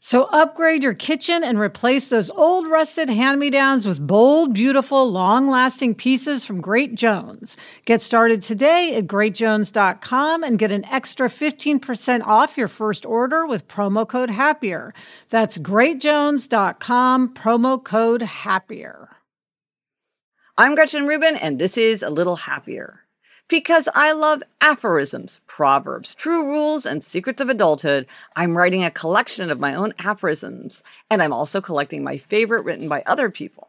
So upgrade your kitchen and replace those old rusted hand-me-downs with bold, beautiful, long-lasting pieces from Great Jones. Get started today at greatjones.com and get an extra 15% off your first order with promo code HAPPIER. That's greatjones.com, promo code HAPPIER. I'm Gretchen Rubin and this is A Little Happier because I love aphorisms, proverbs, true rules, and secrets of adulthood. I'm writing a collection of my own aphorisms, and I'm also collecting my favorite written by other people.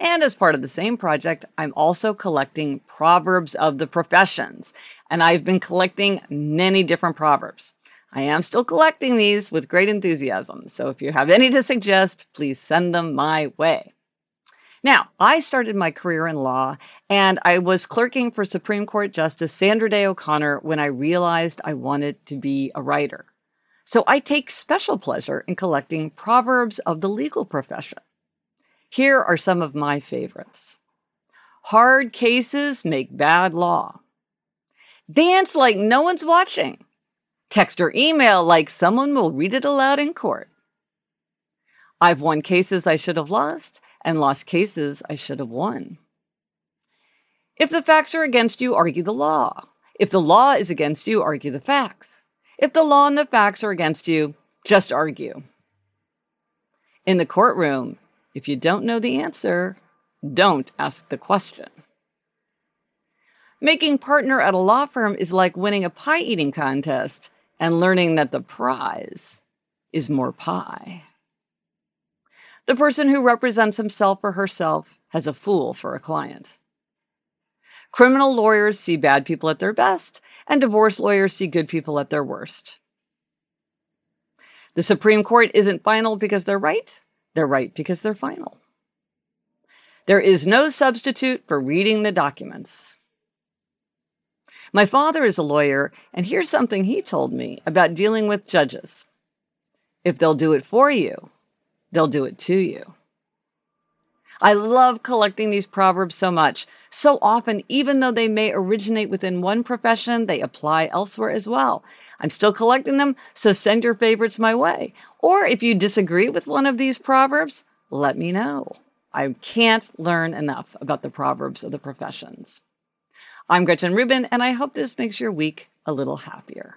And as part of the same project, I'm also collecting proverbs of the professions, and I've been collecting many different proverbs. I am still collecting these with great enthusiasm, so if you have any to suggest, please send them my way. Now, I started my career in law and I was clerking for Supreme Court Justice Sandra Day O'Connor when I realized I wanted to be a writer. So I take special pleasure in collecting proverbs of the legal profession. Here are some of my favorites. Hard cases make bad law. Dance like no one's watching. Text or email like someone will read it aloud in court. I've won cases I should have lost and lost cases I should have won. If the facts are against you, argue the law. If the law is against you, argue the facts. If the law and the facts are against you, just argue. In the courtroom, if you don't know the answer, don't ask the question. Making partner at a law firm is like winning a pie eating contest and learning that the prize is more pie. The person who represents himself or herself has a fool for a client. Criminal lawyers see bad people at their best, and divorce lawyers see good people at their worst. The Supreme Court isn't final because they're right, they're right because they're final. There is no substitute for reading the documents. My father is a lawyer, and here's something he told me about dealing with judges. If they'll do it for you, they'll do it to you. I love collecting these proverbs so much. So often, even though they may originate within one profession, they apply elsewhere as well. I'm still collecting them, so send your favorites my way. Or if you disagree with one of these proverbs, let me know. I can't learn enough about the proverbs of the professions. I'm Gretchen Rubin, and I hope this makes your week a little happier.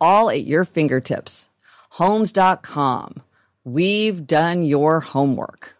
all at your fingertips. Homes.com. We've done your homework.